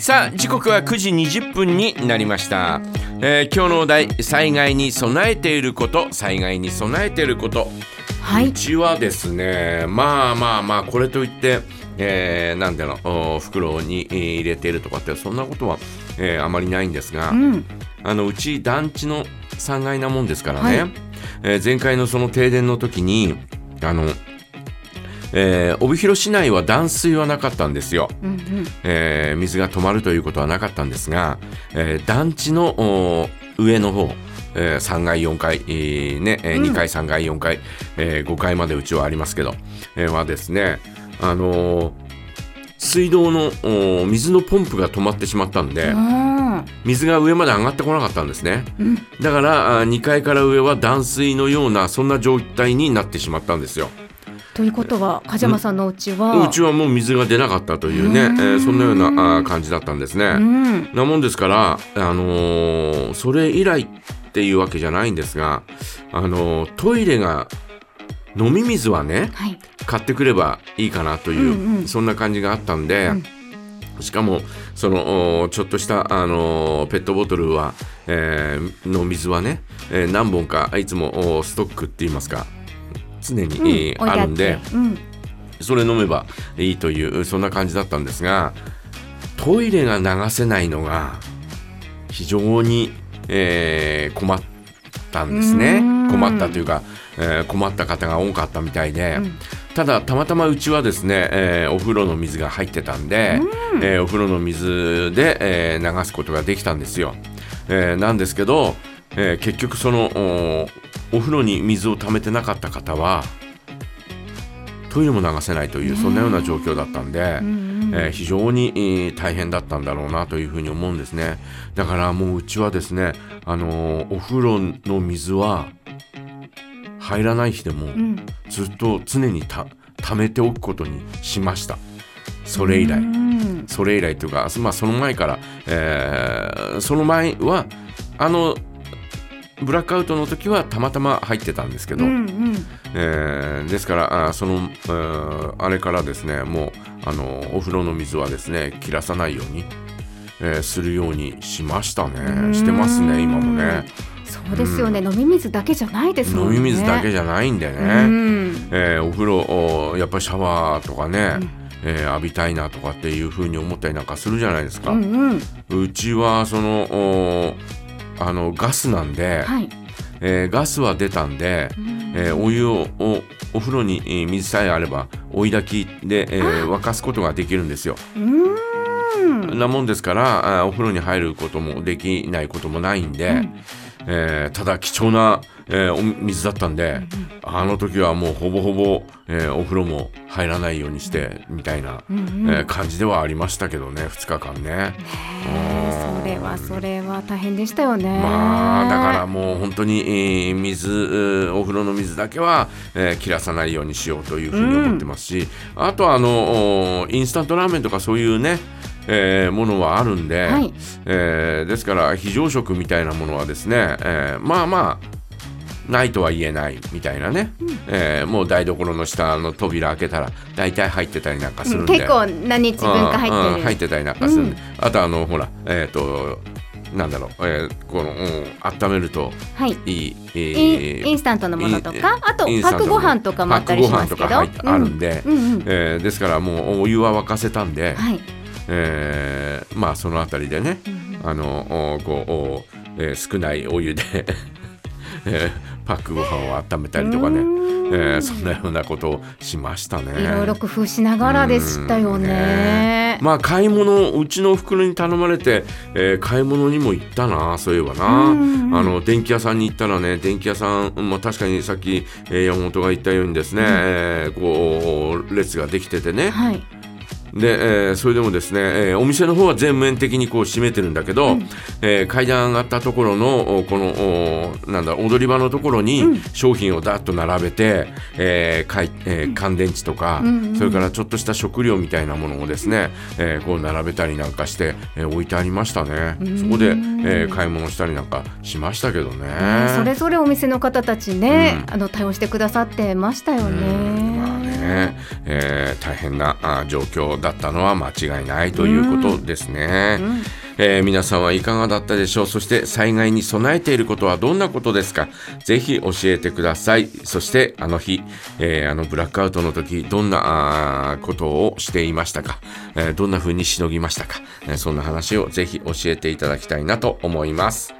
さあ時刻は9時20分になりました、えー今日のお題災害に備えていること災害に備えていること。はい。うちはですねまあまあまあこれといって、えーなんだろうお袋にえー入れているとかってそんなことは、えーあまりないんですが、うん。あのうち団地の3階なもんですからね、はい。えー前回のその停電の時にあの、えー帯広市内は断水はなかったんですよ。うんうんえー水が止まるということはなかったんですが、えー団地のお上の方、えー3階4階、えーねえーうん2階3階4階、え5階までうちはありますけど、えーはですね、あのー水道のお水のポンプが止まってしまったんで、あ水が上まで上がってこなかったんですね。うんだからあ2階から上は断水のようなそんな状態になってしまったんですよ。ーということは梶山さんのお家は？うちはもう水が出なかったというね、えうーそんなような感じだったんですね。うん。なもんですから、あのーそれ以来っていうわけじゃないんですが、あのートイレが飲み水はねはい。買ってくればいいかなという、うんうん。そんな感じがあったんで、うん。しかもそのおちょっとした、あのーペットボトルは、えーの水はね、えー何本かいつもおストックって言いますか常に、あるんでうん。それ飲めばいいというそんな感じだったんですがトイレが流せないのが非常に、えー困ったんですね。うん。困ったというか、えー困った方が多かったみたいで、うん。ただたまたまうちはですね、えーお風呂の水が入ってたんで、えーお風呂の水で、えー流すことができたんですよ、えーなんですけど、えー結局そのおお風呂に水を溜めてなかった方はトイレも流せないというそんなような状況だったんで、えー非常に、えー大変だったんだろうなというふうに思うんですね。だからもううちはですね、あのーお風呂の水は入らない日でも、うん。ずっと常にた溜めておくことにしました。それ以来、うん。それ以来というか、まあ、その前から、えーその前はあのブラックアウトの時はたまたま入ってたんですけど、うんうん。えーですからあその、えーあれからですねもうあのお風呂の水はですね切らさないように、えーするようにしましたうん。ねしてますね今もね。そうですよね、飲み水だけじゃないですもんね。飲み水だけじゃないんでね、うん。えーお風呂おやっぱりシャワーとかね、うん。えー浴びたいなとかっていうふうに思ったりなんかするじゃないですか、うんうん。うちはそのおあのガスなんで、はい。えーガスは出たんで、えーお湯をおお風呂にえー水さえあれば追い炊きで、えー沸かすことができるんですよ。うん。なもんですからあお風呂に入ることもできないこともないんで、うん。えーただ貴重な、えーお水だったんで、あの時はもうほぼほぼ、えーお風呂も入らないようにしてみたいな、うんうん。えー感じではありましたけどね2日間ね。それはそれは大変でしたよね。まあだからもう本当に、えー水えーお風呂の水だけは、えー切らさないようにしようというふうに思ってますし、あとはあのおインスタントラーメンとかそういうね、えーものはあるんで、はい。えーですから非常食みたいなものはですね、えーまあまあないとは言えないみたいなね、えーもう台所の下の扉開けたら大体入ってたりなんかするんで、結構何日分か入うんうんってる入ってたりなんかするんで、うあとあのほらえっ、となんだろう、えーこの、うん、温めるとはい。いい、えイーンインスタントのものとかあとパックご飯とかもあったりしますけど。パックご飯とかあるんで。うんうんうん。えーですからもうお湯は沸かせたんで、はい。えーまあそのあたりでね、あのおこうお、えー少ないお湯で、え ーパックご飯を温めたりとかね、えーそんなようなことをしましたね。いろいろ工夫しながらでしたようん。ね。まあ買い物うちのお袋に頼まれて、えー買い物にも行ったなそういえばな、うん。うんあの電気屋さんに行ったらね電気屋さん、まあ、確かにさっき、えー山本が言ったようにですね、えーこう列ができててね。はい。で、えーそれでもですね、えーお店の方は全面的にこう閉めてるんだけど、えー階段上がったところのおこのおなんだ踊り場のところに商品をダッと並べて、えーかいえー乾電池とか、うんうんそれからちょっとした食料みたいなものをですね、えーこう並べたりなんかして、えー置いてありましたね。そこで、えー買い物したりなんかしましたけどね。それぞれお店の方たちね、うん。あの対応してくださってましたよね。まあねね、えー大変なあ状況だったのは間違いないということですね。えー皆さんはいかがだったでしょう？そして災害に備えていることはどんなことですか？ぜひ教えてください。そしてあの日、えーあのブラックアウトの時どんなことをしていましたか、えーどんな風にしのぎましたか、えーそんな話をぜひ教えていただきたいなと思います